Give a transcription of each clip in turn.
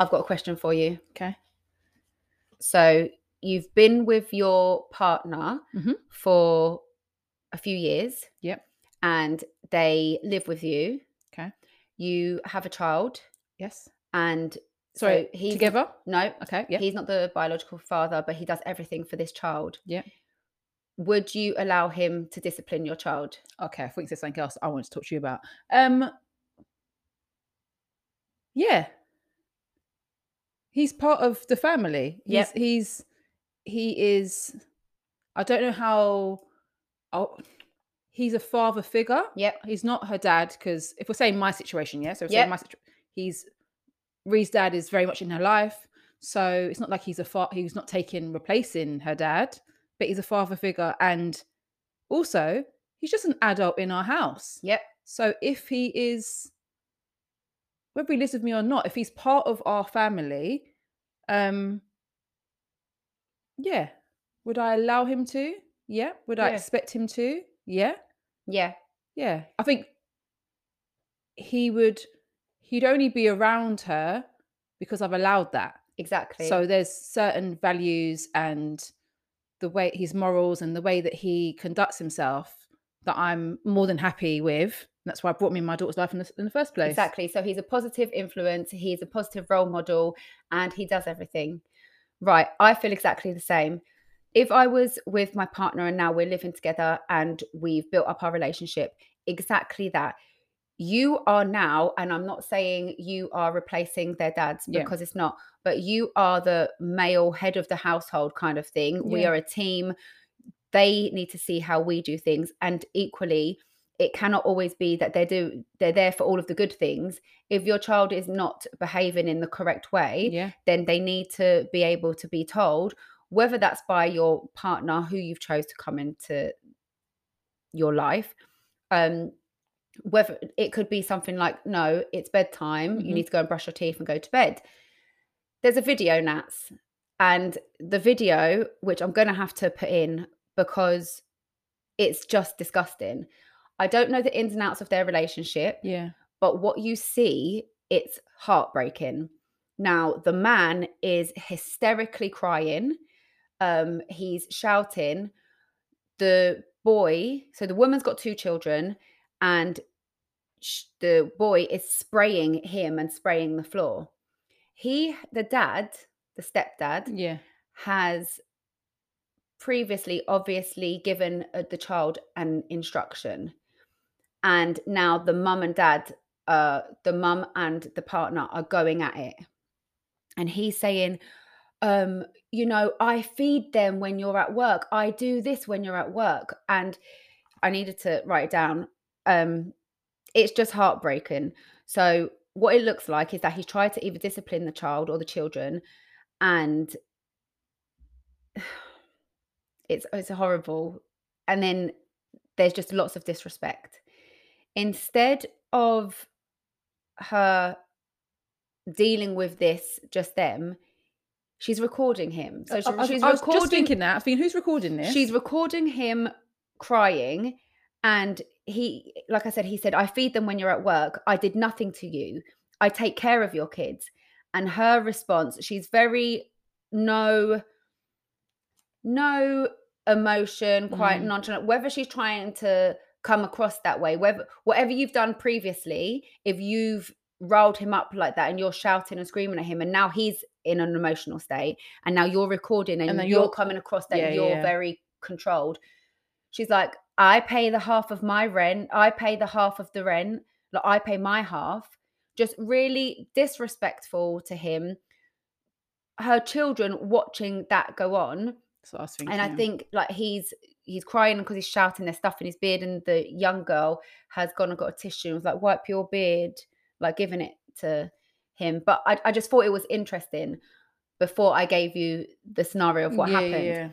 I've got a question for you. Okay. So you've been with your partner Mhm. for a few years. Yep. And they live with you. Okay. You have a child, Yes. and Sorry. so he's together. no, Okay. Yeah. he's not the biological father, but he does everything for this child. Yeah. Would you allow him to discipline your child? Okay. I think there's something else I want to talk to you about. Um. Yeah. He's part of the family. He's Yep. he's he is. I don't know how. Oh, he's a father figure. Yep. He's not her dad because if we're saying my situation, yeah. So if Yep. my situ- he's Ree's dad is very much in her life, so it's not like he's a fa- he's not taking replacing her dad, but he's a father figure, and also he's just an adult in our house. Yep. So if he is, whether he lives with me or not, if he's part of our family, um, yeah, would I allow him to? Yeah. Would I expect him to? Yeah. Yeah. Yeah, I think he would. He'd only be around her because I've allowed that. Exactly. So there's certain values and the way his morals and the way that he conducts himself that I'm more than happy with. That's why I brought me in my daughter's life in the, in the first place. Exactly. So he's a positive influence, he's a positive role model, and he does everything. Right. I feel exactly the same. If I was with my partner and now we're living together and we've built up our relationship, exactly that. You are now, and I'm not saying you are replacing their dads Yeah. because it's not, but you are the male head of the household kind of thing. We are a team. They need to see how we do things. And equally, it cannot always be that they do they're there for all of the good things if your child is not behaving in the correct way Yeah. then they need to be able to be told whether that's by your partner who you've chose to come into your life um whether it could be something like no it's bedtime you Mhm. need to go and brush your teeth and go to bed there's a video nats and the video which i'm going to have to put in because it's just disgusting i don't know the ins and outs of their relationship Yeah. but what you see it's heartbreaking. Now the man is hysterically crying. Um he's shouting. The boy so the woman's got two children and sh- the boy is spraying him and spraying the floor. He the dad the stepdad Yeah. has previously obviously given uh, the child an instruction and now the mum and dad uh the mum and the partner are going at it. And he's saying um you know i feed them when you're at work. I do this when you're at work. And i needed to write it down. Um it's just heartbreaking. So what it looks like is that he's tried to either discipline the child or the children and it's it's horrible. And then there's just lots of disrespect instead of her dealing with this just them she's recording him so I, she- I- she's I was recording just thinking that. I mean, who's recording this? she's recording him crying and he like i said he said i feed them when you're at work i did nothing to you i take care of your kids and her response she's very no no emotion quite Mm. nonchalant whether she's trying to come across that way whether whatever you've done previously if you've riled him up like that and you're shouting and screaming at him and now he's in an emotional state and now you're recording and, And you're, you're- coming across that Yeah, you're yeah. very controlled she's like i pay the half of my rent i pay the half of the rent like i pay my half just really disrespectful to him her children watching that go on what I was thinking. and I think like he's he's crying because he's shouting their stuff in his beard, and the young girl has gone and got a tissue and was like, "Wipe your beard," like giving it to him. But I, I just thought it was interesting before I gave you the scenario of what Yeah, happened yeah.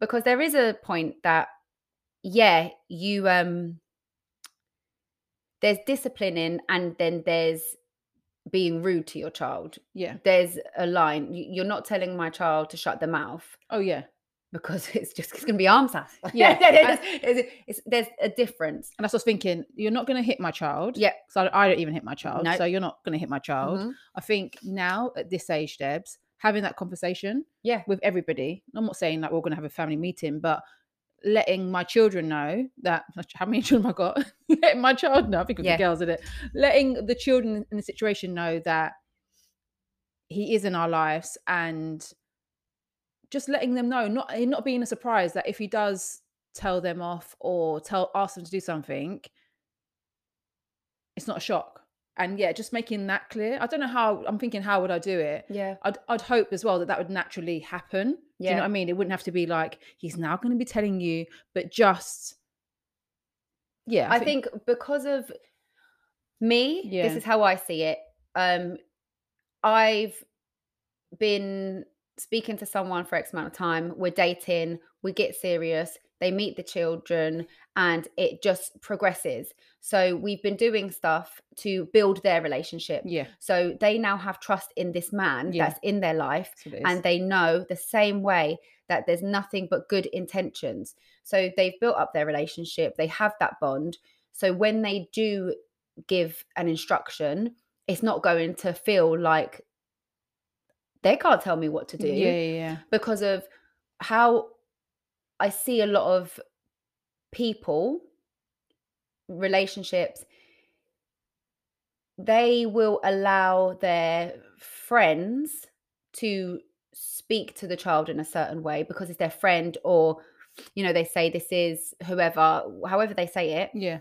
because there is a point that yeah, you um there's disciplining and then there's being rude to your child. Yeah. There's a line. You- You're not telling my child to shut their mouth Oh yeah. Because it's just it's going to be arms hassle. Yeah, it's, it's, it's, there's a difference. And that's what I was thinking. You're not going to hit my child. Yeah. So I, I don't even hit my child. No. So you're not going to hit my child. Mhm. I think now at this age, Debs, having that conversation Yeah. with everybody. I'm not saying that we're going to have a family meeting, but letting my children know that how many children have I got? letting my child know. I think of Yeah. the girls in it. Letting the children in the situation know that he is in our lives and just letting them know, not not being a surprise that if he does tell them off or tell ask them to do something, it's not a shock. And yeah, just making that clear. I don't know how. I'm thinking, how would I do it? Yeah. I'd, I'd hope as well that that would naturally happen. Do you know what I mean? It wouldn't have to be like he's now going to be telling you, but just yeah. I think because of me, Yeah. this is how I see it. Um, I've been speaking to someone for X amount of time. We're dating, we get serious, they meet the children, and it just progresses. So we've been doing stuff to build their relationship. yeah, So they now have trust in this man Yeah. that's in their life that's what it is. and they know the same way that there's nothing but good intentions. So they've built up their relationship, they have that bond. So when they do give an instruction, it's not going to feel like they can't tell me what to do yeah, yeah, yeah. because of how I see a lot of people, relationships, they will allow their friends to speak to the child in a certain way because it's their friend or you know they say this is whoever however they say it yeah.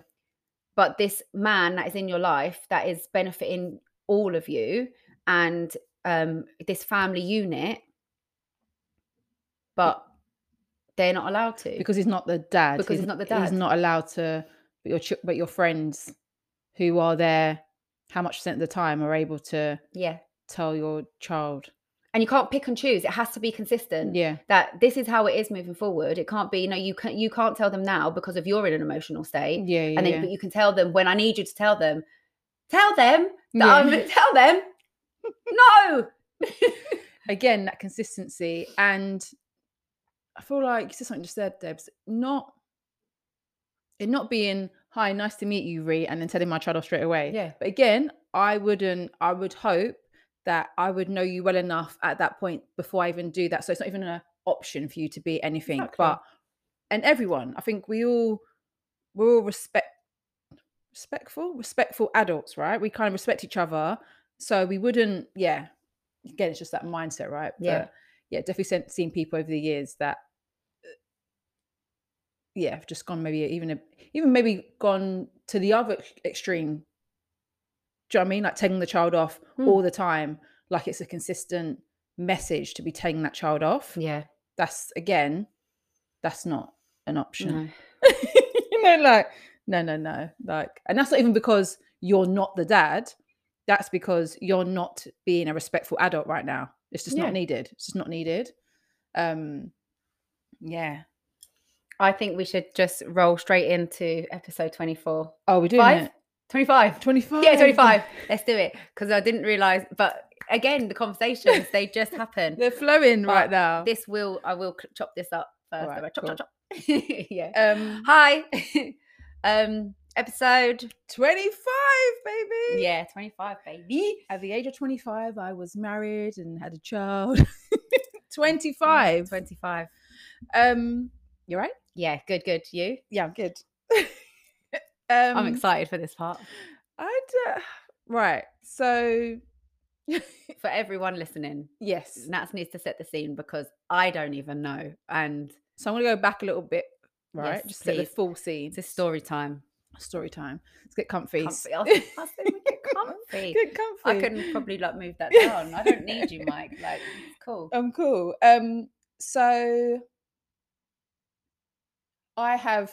but this man that is in your life that is benefiting all of you and um this family unit but they're not allowed to because he's not the dad. Because he's not the dad. He's not allowed to. But your ch- but your friends, who are there, how much percent of the time are able to yeah tell your child? and you can't pick and choose it has to be consistent Yeah, that this is how it is moving forward it can't be you know you can you can't tell them now because of you're in an emotional state yeah, yeah. and then yeah. but you can tell them when i need you to tell them tell them that Yeah. i'm tell them no! Again that consistency and i feel like you said something just said debs not it not being hi nice to meet you Ree, and then telling my child off straight away. Yeah. but again i wouldn't i would hope that i would know you well enough at that point before i even do that. So it's not even an option for you to be anything but and everyone i think we all we're all respect respectful respectful adults right? We kind of respect each other so we wouldn't yeah again it's just that mindset right Yeah. But, yeah definitely seen, seen people over the years that uh, yeah have just gone maybe even a, even maybe gone to the other extreme do you know what i mean like taking the child off Hmm. all the time like it's a consistent message to be taking that child off yeah that's again that's not an option no. you know, like, no, no, no. Like, and that's not even because you're not the dad. That's because you're not being a respectful adult right now. It's just Yeah. not needed. It's just not needed. Um, yeah. i think we should just roll straight into episode 24 Oh, we're doing Five? it. 25 25. yeah 25 let's do it because i didn't realize but again the conversations they just happen They're flowing But right now. this will i will chop this up first Alright, chop, cool. chop, chop. yeah um, hi um episode 25, baby. yeah 25 baby At the age of 25, I was married and had a child. 25. 25 Um, you right? yeah good good you Yeah, I'm good. um, i'm excited for this part I d- right. So for everyone listening yes. nats needs to set the scene because i don't even know and So I'm gonna go back a little bit. Right. Yes, Just set the full scene. it's story time Story time. Let's get comfy. comfy. I was thinking, get comfy Get comfy. I can probably like move that down. I don't need you, Mike. Like, cool. I'm cool. Um. So I have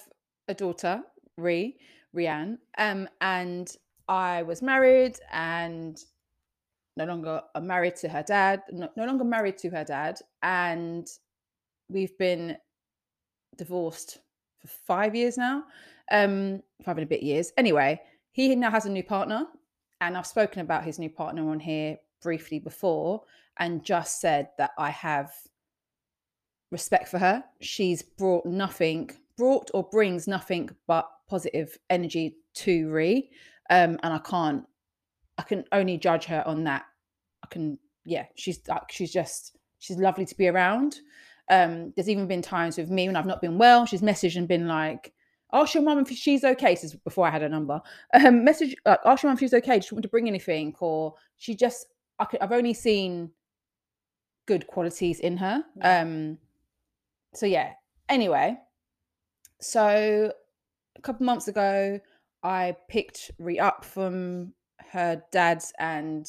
a daughter, Ree, Rianne. Um, and I was married and no longer married to her dad. No, no longer married to her dad, and we've been divorced for five years now. Um, five and a bit years. Anyway, he now has a new partner, and I've spoken about his new partner on here briefly before, and just said that I have respect for her. She's brought nothing, brought or brings nothing but positive energy to Ree, Um, and I can't, I can only judge her on that. I can, yeah, she's like, she's just, she's lovely to be around. Um, there's even been times with me when I've not been well, she's messaged and been like, ask your mum if she's okay. This is before I had her number. Um, message, like, ask your mum if she's okay. Does she want to bring anything? Or she just, I could, I've only seen good qualities in her. Um, so yeah. Anyway, so a couple months ago, I picked Ree up from her dad's and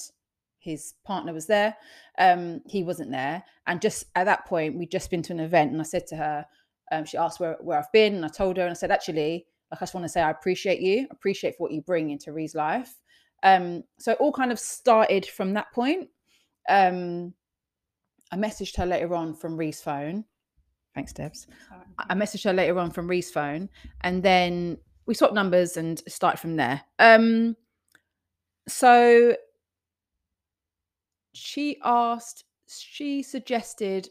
his partner was there. Um, he wasn't there. And just at that point, we'd just been to an event and I said to her, um, she asked where, where I've been and I told her and I said, actually, like I just want to say I appreciate you, appreciate what you bring into Ree's life. Um, so it all kind of started from that point. Um, I messaged her later on from Ree's phone. Thanks, Debs. I messaged her later on from Ree's phone, and then we swapped numbers and started from there. Um, so she asked, she suggested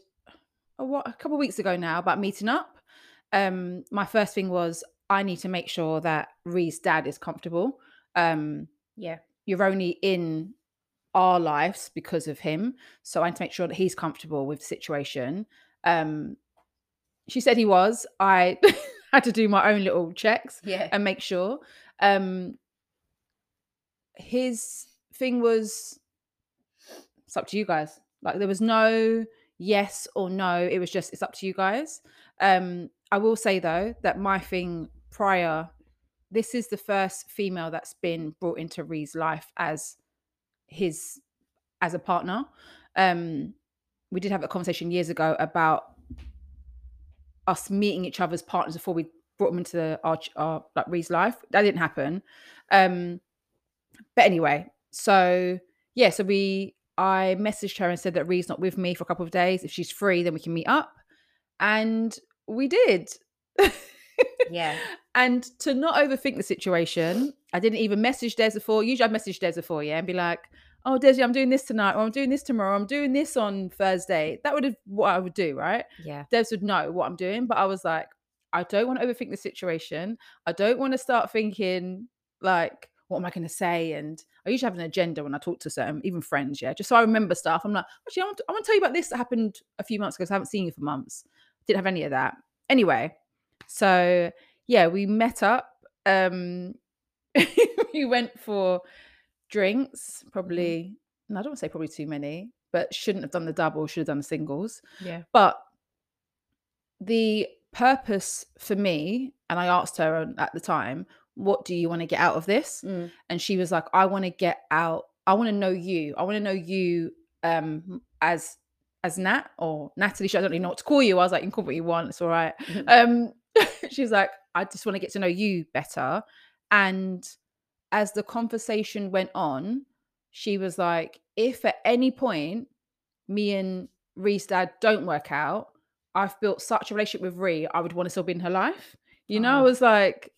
a, what, a couple of weeks ago now about meeting up. Um, my first thing was I need to make sure that Ree's dad is comfortable. Um, Yeah. you're only in our lives because of him. So I need to make sure that he's comfortable with the situation. Um, she said he was. I had to do my own little checks Yeah. and make sure. Um, his thing was, it's up to you guys. Like there was no yes or no. It was just it's up to you guys. Um, I will say though that my thing prior, this is the first female that's been brought into Ree's life as his as a partner. Um, we did have a conversation years ago about us meeting each other's partners before we brought them into the, our, our like Ree's life. That didn't happen. Um, but anyway, so yeah, so we I messaged her and said that Ree's not with me for a couple of days. If she's free, then we can meet up. And we did. Yeah. And to not overthink the situation, I didn't even message Des before. Usually I message Des before, yeah, and be like, oh, Desi, I'm doing this tonight, or I'm doing this tomorrow, I'm doing this on Thursday. That would have what I would do, right? Yeah. Des would know what I'm doing, but I was like, I don't want to overthink the situation. I don't want to start thinking like, what am I going to say? And I usually have an agenda when I talk to certain, even friends, yeah, just so I remember stuff. I'm like, actually, I want to, I want to tell you about this that happened a few months ago. 'cause I haven't seen you for months. Didn't have any of that. Anyway, so yeah, we met up. Um, we went for drinks, probably. No, I don't want to say probably too many, but shouldn't have done the double. Should have done the singles. Yeah. But the purpose for me, and I asked her on- at the time, what do you want to get out of this? Mm. And she was like, I want to get out, I want to know you. I want to know you um as as Nat or Natalie. She- I don't really know what to call you. I was like, you can call what you want, it's all right. Um she's like, I just want to get to know you better. And as the conversation went on, she was like, if at any point me and Ree's dad don't work out, I've built such a relationship with Ree, I would want to still be in her life. You know, I Oh. was like,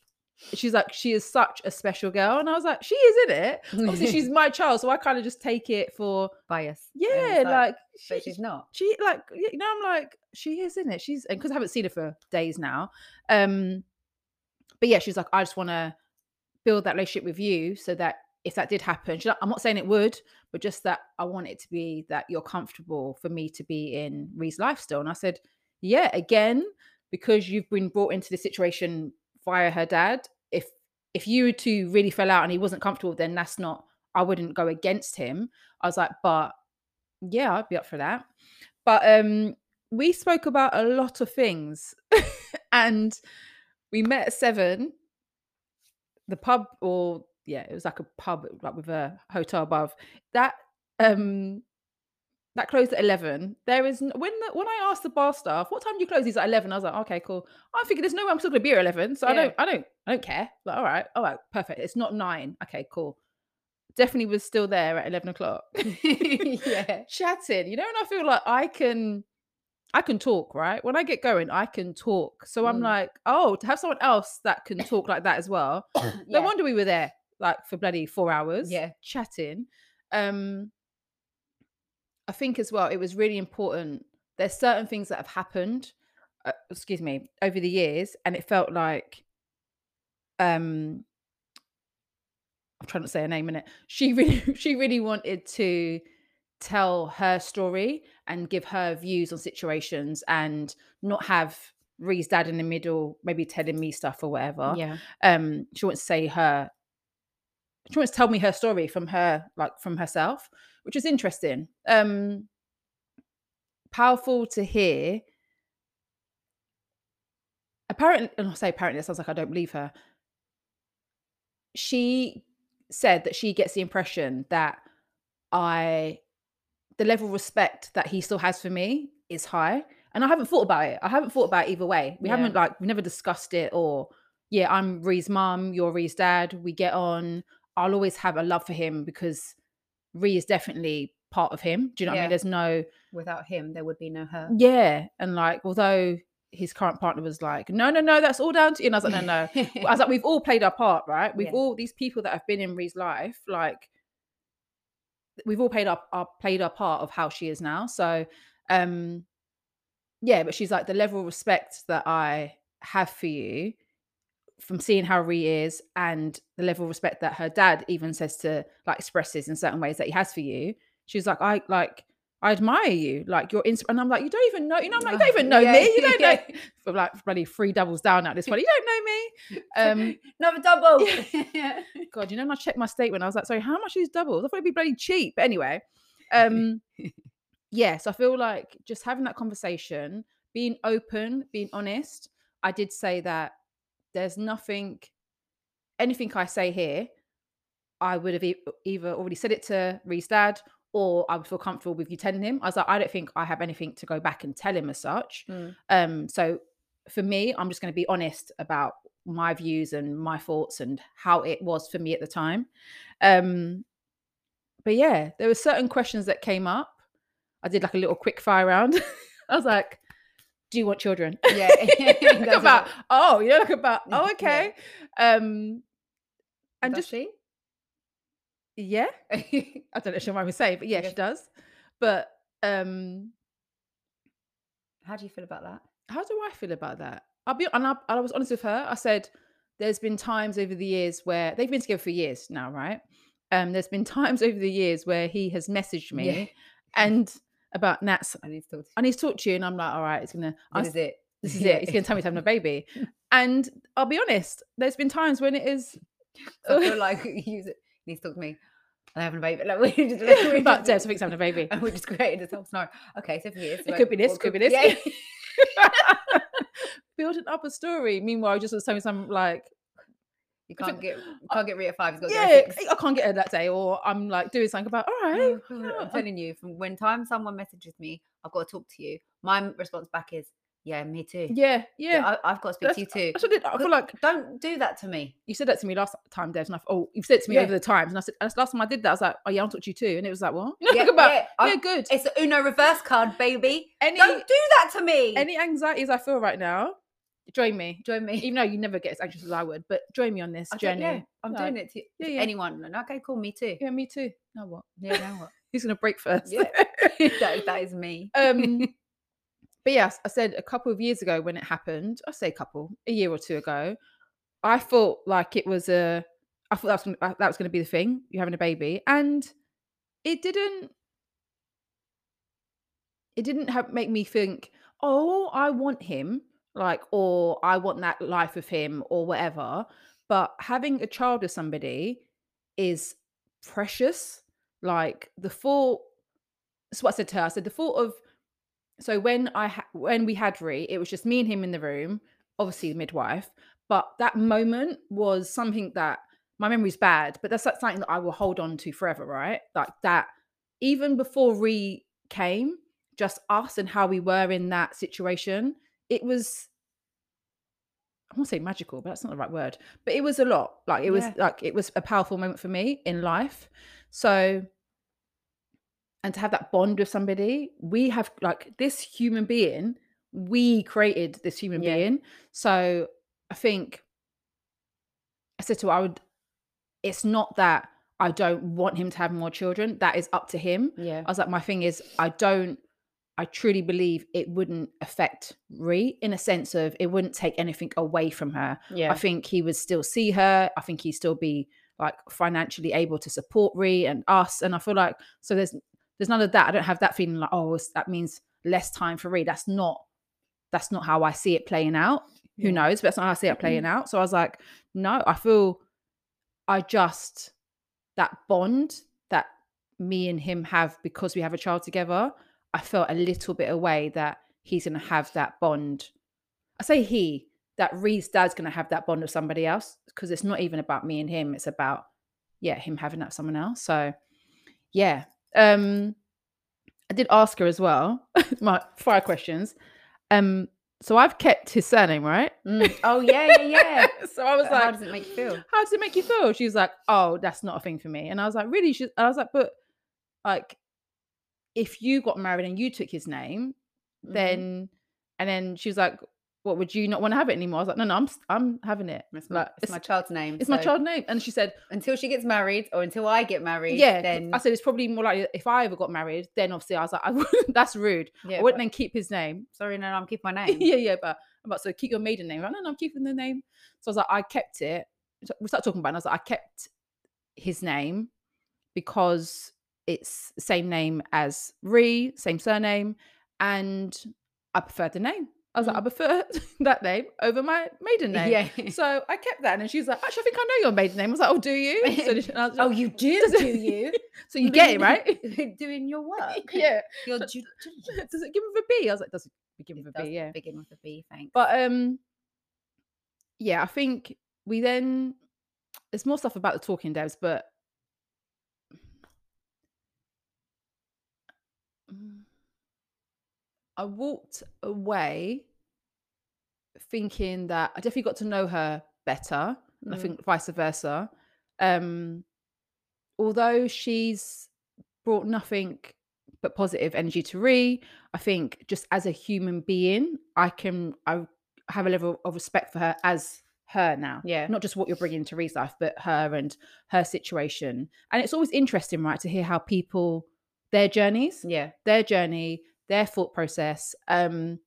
she's like, she is such a special girl. And I was like, she is in it. Obviously, she's my child. So I kind of just take it for, bias. Yeah, it's like, but she's not. she like you know i'm like she is in it she's because i haven't seen her for days now um but yeah she's like i just want to build that relationship with you so that if that did happen like, i'm not saying it would but just that i want it to be that you're comfortable for me to be in Ree's life still and i said yeah again because you've been brought into the situation via her dad. If if you two really fell out and he wasn't comfortable then that's not i wouldn't go against him. I was like but yeah i'd be up for that. But um we spoke about a lot of things and we met at seven. The pub or yeah it was like a pub like with a hotel above. That um that closed at 11 there is when the, when i asked the bar staff what time do you close he's at 11 i was like okay cool. I'm thinking there's no way i'm still gonna be here at 11 so i don't i don't i don't care. Like all right all right perfect. It's not nine. Okay cool. Definitely was still there at 11 o'clock. Yeah. chatting you know and i feel like i can i can talk right? When i get going i can talk. So i'm Mm. like oh to have someone else that can talk like that as well. No wonder we were there like for bloody four hours Yeah. chatting. Um i think as well it was really important there's certain things that have happened, uh, excuse me, over the years, and it felt like, um, I'm trying to say her name in it. She really, she really wanted to tell her story and give her views on situations and not have Ree's dad in the middle, maybe telling me stuff or whatever. Yeah. Um, she wants to say her she wants to tell me her story from her, like from herself, which is interesting. Um powerful to hear. Apparently, and I'll say apparently, it sounds like I don't believe her. She said that she gets the impression that I the level of respect that he still has for me is high. And I haven't thought about it. I haven't thought about it either way. We Yeah. haven't like we never discussed it or yeah, I'm Ree's mum, you're Ree's dad. We get on. I'll always have a love for him because Ree is definitely part of him. Do you know what I mean? There's no Without him, there would be no her. yeah. And like although his current partner was like, no, no, no, that's all down to you. And I was like, no, no. I was like, we've all played our part, right? We've Yeah. all these people that have been in Ree's life, like we've all played our, our played our part of how she is now. So um yeah, but she's like the level of respect that I have for you from seeing how Ree is and the level of respect that her dad even says to like expresses in certain ways that he has for you. she was like, I like I admire you, like you're ins and I'm like, you don't even know, you know, I'm like, you don't even know Yeah, me. You don't yeah. know for like bloody three doubles down at this point. You don't know me. Um Another double. God, you know, when I checked my statement, I was like, sorry, how much is doubles? I thought it'd be bloody cheap. But anyway, um, yes, I feel like just having that conversation, being open, being honest. I did say that there's nothing, anything I say here, I would have e- either already said it to Ree's dad or I would feel comfortable with you telling him. I was like, I don't think I have anything to go back and tell him as such. Mm. Um, so for me, I'm just going to be honest about my views and my thoughts and how it was for me at the time. Um, but yeah, there were certain questions that came up. I did like a little quick fire round. I was like, "Do you want children?" Yeah. About oh, you know, like about oh, Yeah. okay. Um, and Does just she? yeah, I don't know if she might say, but yeah, Okay. she does. But um, How do you feel about that? how do I feel about that? I'll be and I, I was honest with her. I said there's been times over the years where they've been together for years now, right? Um, there's been times over the years where he has messaged me Yeah. and about Nats. I need to talk to I need to talk to you, and I'm like, all right, it's gonna. I This is it. this is Yeah. it. He's gonna tell me he's having a baby, and I'll be honest. There's been times when it is I feel like you he needs to talk to me. I'm having a baby. Like, we just, we about just- Debs thinks having a baby. And we just created this whole scenario. Okay, so for years. It could be this, could be this. Yeah. Building up a story. Meanwhile, just was telling me some like You can't get can't get Ree five. Got to yeah. I can't get her that day, or I'm like doing something about. All right, Oh, yeah, I'm telling you, from when time someone messages me, I've got to talk to you. My response back is, "Yeah, me too. yeah, yeah. I, I've got to speak to you too. That's what I feel like Don't do that to me. you said that to me last time, Des. And I, oh, you've said it to me Yeah. over the times, and I said last time I did that. I was like, oh yeah, I'll talk to you too, and it was like, what? You know, Yeah, about, yeah, yeah, good. It's the Uno reverse card, baby. Any Don't do that to me. any anxieties I feel right now, join me. Join me. Even though you never get as anxious as I would, but join me on this I journey. yeah, I'm Like, doing it to yeah, yeah. anyone. And Okay, cool. Me too. Yeah, me too. Now what? Yeah, now what? Who's gonna break first? Yeah. that, that is me. um but yes i said a couple of years ago when it happened i say a couple a year or two ago i felt like it was a i thought that was gonna, that was going to be the thing you're having a baby and it didn't it didn't have make me think oh i want him like or i want that life with him or whatever but having a child with somebody is precious like the thought that's what i said to her i said the thought of so when I ha- when we had Ree, it was just me and him in the room, obviously the midwife. But that moment was something that my memory's bad, but that's like something that I will hold on to forever, right? Like that, even before Ree came, just us and how we were in that situation, it was. I won't say magical, but that's not the right word. But it was a lot. Like it was Yeah. like it was a powerful moment for me in life. So and to have that bond with somebody we have like this human being we created this human Yeah. being so i think i said to her i would it's not that i don't want him to have more children that is up to him Yeah. i was like my thing is i don't I truly believe it wouldn't affect Ree in a sense of it wouldn't take anything away from her. Yeah. I think he would still see her. I think he'd still be like financially able to support Ree and us. And I feel like so there's there's none of that. I don't have that feeling like oh that means less time for Ree. That's not that's not how I see it playing out. Who knows? But that's not how I see it playing mm-hmm. out. So I was like, no, I feel I just that bond that me and him have because we have a child together. I felt a little bit away that he's gonna have that bond. I say he that Ree's dad's gonna have that bond with somebody else because it's not even about me and him. It's about yeah him having that someone else. So yeah, um, I did ask her as well. my fire questions. Um, so I've kept his surname, right? Mm. Oh yeah, yeah, yeah. so I was But how does it make you feel? how does it make you feel? She was like, oh, that's not a thing for me. And I was like, really? She, I was like, but like, if you got married and you took his name, Mhm. then, and then she was like, what would you not want to have it anymore? I was like, no, no, I'm, I'm having it. it's my, Like, it's my child's name. it's my so child name. And she said, Until she gets married or until I get married, yeah. then I said it's probably more like if I ever got married, then obviously I was like, I wouldn't, that's rude. yeah, I wouldn't but- then keep his name. sorry, no, no, I'm keeping my name. yeah, yeah, but I'm about to keep your maiden name. Like, no, no, I'm keeping the name. So I was like, I kept it. So we started talking about it. And I was like, I kept his name because it's same name as Ree, same surname, and I preferred the name. I was like, I prefer that name over my maiden name. Yeah. So I kept that, and she's like, actually, I think I know your maiden name. I was like, oh, do you? So, was oh, you do, it- do you? so you get it, right? Doing your work. yeah. Your So- due diligence. Does it begin with a B? I was like, does it begin It with a does B? Yeah. begin with a B. Thanks. But um yeah, I think we then there's more stuff about the talking Debs, but I walked away thinking that I definitely got to know her better. And I Mm. think vice versa. Um although she's brought nothing but positive energy to Ree, I think just as a human being, I can I have a level of respect for her as her now. Yeah. Not just what you're bringing to Ree's life, but her and her situation. And it's always interesting, right, to hear how people their journeys, yeah. their journey, their thought process. Um,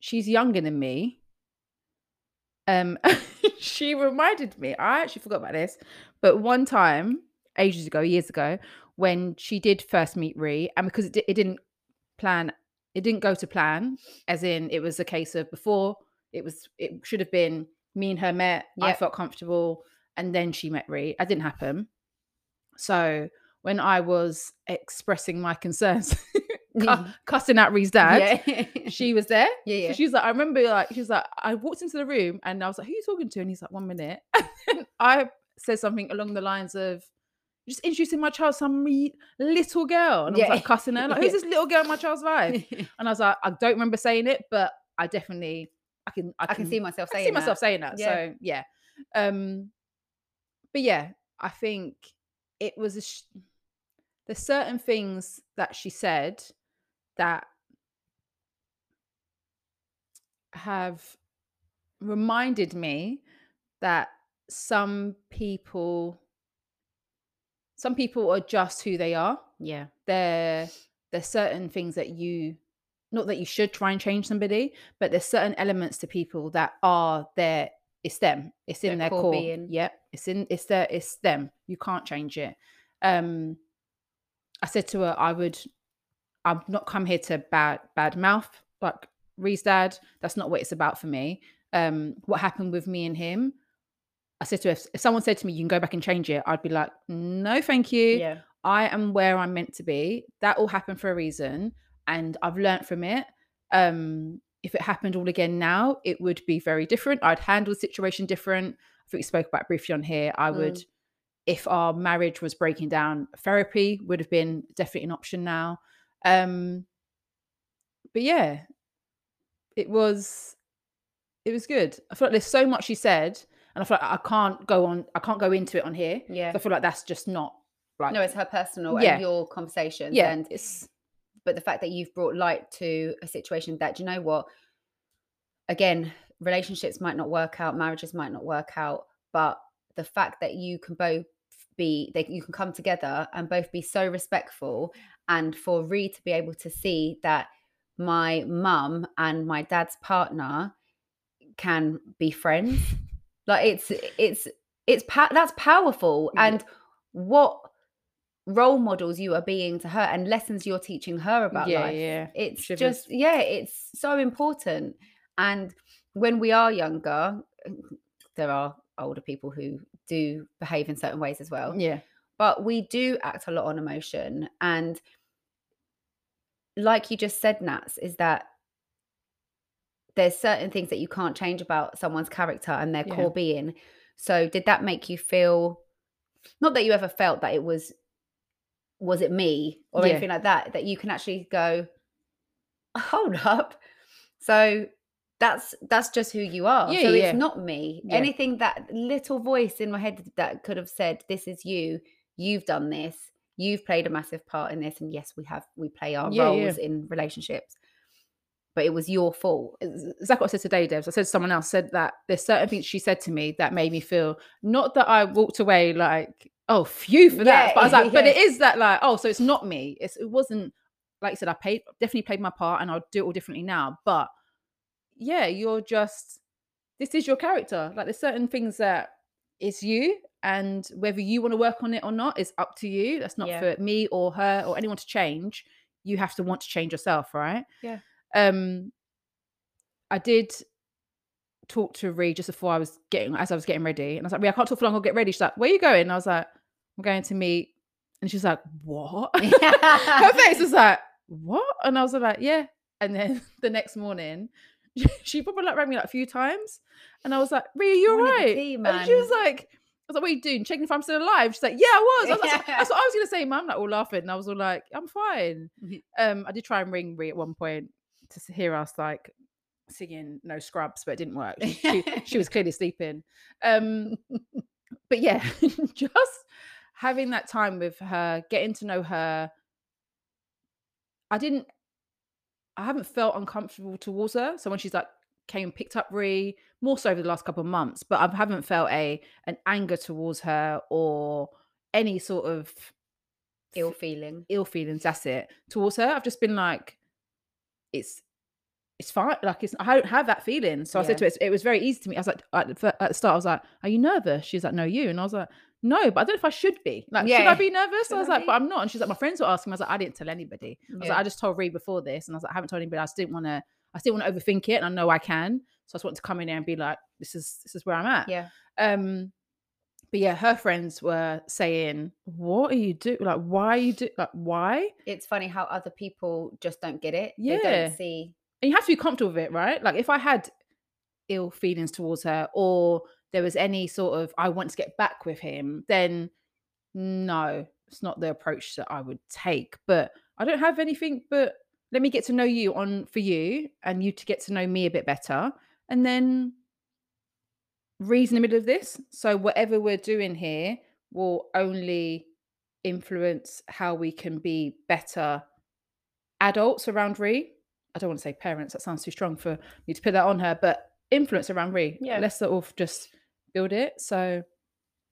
she's younger than me. Um, she reminded me. I actually forgot about this, but one time, ages ago, years ago, when she did first meet Ree, and because it, it didn't plan, it didn't go to plan. As in, it was a case of before it was, it should have been me and her met. I felt comfortable, and then she met Ree. That didn't happen. So when I was expressing my concerns, cu- cussing at Ree's dad, yeah. she was there. yeah, yeah. So she was like, I remember like she was like, I walked into the room and I was like, who are you talking to? And he's like, one minute. And I said something along the lines of just introducing my child some little girl. And I was like cussing her, like, who's this little girl in my child's life? And I was like, I don't remember saying it, but I definitely I can I I can, can see myself I saying see myself that. saying that. So yeah. Um but yeah, I think it was a sh- there's certain things that she said that have reminded me that some people some people are just who they are Yeah. there there's certain things that you not that you should try and change somebody but there's certain elements to people that are there it's them it's in Their their, core core, being. yep it's in it's there it's them you can't change it um i said to her i would i'm not come here to bad bad mouth like Ree's dad that's not what it's about for me um what happened with me and him i said to her if, if someone said to me you can go back and change it i'd be like no thank you Yeah. I am where I'm meant to be. That all happened for a reason, and I've learned from it. Um, if it happened all again now, it would be very different. I'd handle the situation different. I think we spoke about briefly on here. I would, Mm. if our marriage was breaking down, therapy would have been definitely an option now. Um, but yeah, it was, it was good. I feel like there's so much she said, and I feel like I can't go on. I can't go into it on here. Yeah. I feel like that's just not like No, it's her personal Yeah. and your conversation. yeah. And it's but the fact that you've brought light to a situation that you know what again relationships might not work out marriages might not work out but the fact that you can both be that you can come together and both be so respectful and for Ree to be able to see that my mum and my dad's partner can be friends. like it's it's it's that's powerful Yeah. and what role models you are being to her and lessons you're teaching her about Yeah, life. yeah. It's Shivers. just yeah, it's so important. And when we are younger, there are older people who do behave in certain ways as well Yeah. but we do act a lot on emotion and like you just said nats is that there's certain things that you can't change about someone's character and their Yeah. core being so did that make you feel not that you ever felt that it was was it me or Yeah. anything like that that you can actually go hold up so that's that's just who you are Yeah, so yeah. it's not me Yeah. anything that little voice in my head that could have said this is you you've done this you've played a massive part in this and yes we have we play our roles in relationships but it was your fault exactly what I said today, Debs. I said someone else said that there's certain things she said to me that made me feel not that I walked away like, oh, phew for that. But I was like, but it is that like, oh, so it's not me. It's it wasn't like you said, I paid definitely played my part and I'll do it all differently now. But yeah, you're just this is your character. Like there's certain things that it's you, and whether you want to work on it or not is up to you. That's not Yeah. for me or her or anyone to change. You have to want to change yourself, right? Yeah. Um I did talk to Ree just before I was getting as I was getting ready. And I was like, Ree, I can't talk for long, I'll get ready. She's like, Where are you going? And I was like, I'm going to meet. And she's like, What? Her face was like, What? And I was like, Yeah. And then the next morning, she probably like rang me like a few times. And I was like, Ree, are you all Morning to right? tea, And she was like, I was like, what are you doing? Checking if I'm still alive? She's like, yeah, I was. I was like, that's what I was gonna say, mum. Like all laughing. And I was all like, I'm fine. Mhm. Um, I did try and ring Ree at one point to hear us like singing no scrubs, but it didn't work. She, she, she was clearly sleeping. Um, but yeah, just having that time with her, getting to know her. I didn't I haven't felt uncomfortable towards her. So when she's like came and picked up Ree, more so over the last couple of months, but I haven't felt a an anger towards her or any sort of ill feeling ill feelings. That's it towards her. I've just been like, it's it's fine. Like it's I don't have that feeling. So I said to her, it was very easy to me. I was like at the, at the start, I was like, "Are you nervous?" She's like, "No, you." And I was like, "No, but I don't know if I should be. Like, should I be nervous?" Should I was I like, be? "But I'm not." And she's like, "My friends were asking." I was like, "I didn't tell anybody." I was Yeah. like, "I just told Ree before this," and I was like, "I haven't told anybody. I just didn't want to. I still want to overthink it, and I know I can. So I just want to come in there and be like, this is this is where I'm at." yeah Um, but yeah, her friends were saying, "What are you doing? Like, why are you do? Like, why?" it's funny how other people just don't get it they Yeah. don't see and you have to be comfortable with it, right? Like if I had ill feelings towards her or there was any sort of I want to get back with him, then no, it's not the approach that I would take. But I don't have anything but let me get to know you on for you and you to get to know me a bit better. And then reason in the middle of this. So whatever we're doing here will only influence how we can be better adults around Ree. I don't want to say parents, that sounds too strong for me to put that on her, but influence around Ree. Yeah. Let's sort of just build it. So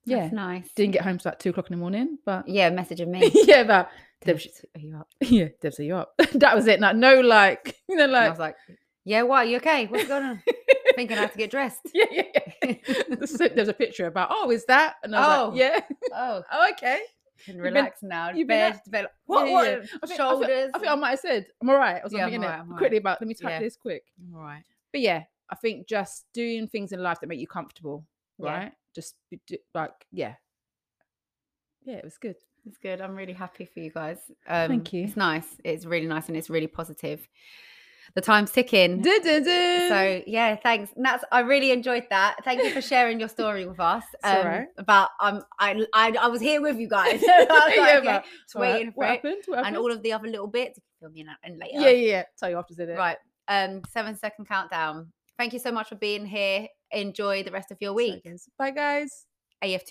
yeah. that's nice Didn't get home till like two o'clock in the morning, but yeah messaging me yeah, but Deb, Debs, are you up yeah, Deb's, are you up? that was it. Like, no, like, you know, And I was like yeah what you okay what's going on thinking I have to get dressed yeah, yeah, yeah. There's a- there's a picture about, oh, is that? And I was Oh. like, yeah, oh oh, okay. can been- relax now you've been bed, out- bed what Yeah, what yeah. I think- I think- shoulders I think I might have said, I'm all right. I was Yeah, I'm thinking right, I'm quickly right. about, let me type this quick. all right But yeah, I think just doing things in life that make you comfortable, Yeah. right? Just like, yeah. Yeah, it was good. It's good. I'm really happy for you guys. Um, Thank you. It's nice. It's really nice and it's really positive. The time's ticking. Du-du-du. So yeah, thanks. And that's I really enjoyed that. Thank you for sharing your story with us. all right. About um, I, I I was here with you guys. I was like, Yeah, okay, just All right, waiting for it. happened? What happened? And all of the other little bits. Fill me in, later. yeah, yeah, yeah. Tell you after it. Right. Um, seven second countdown. Thank you so much for being here. Enjoy the rest of your week. Seconds. Bye, guys. AFT.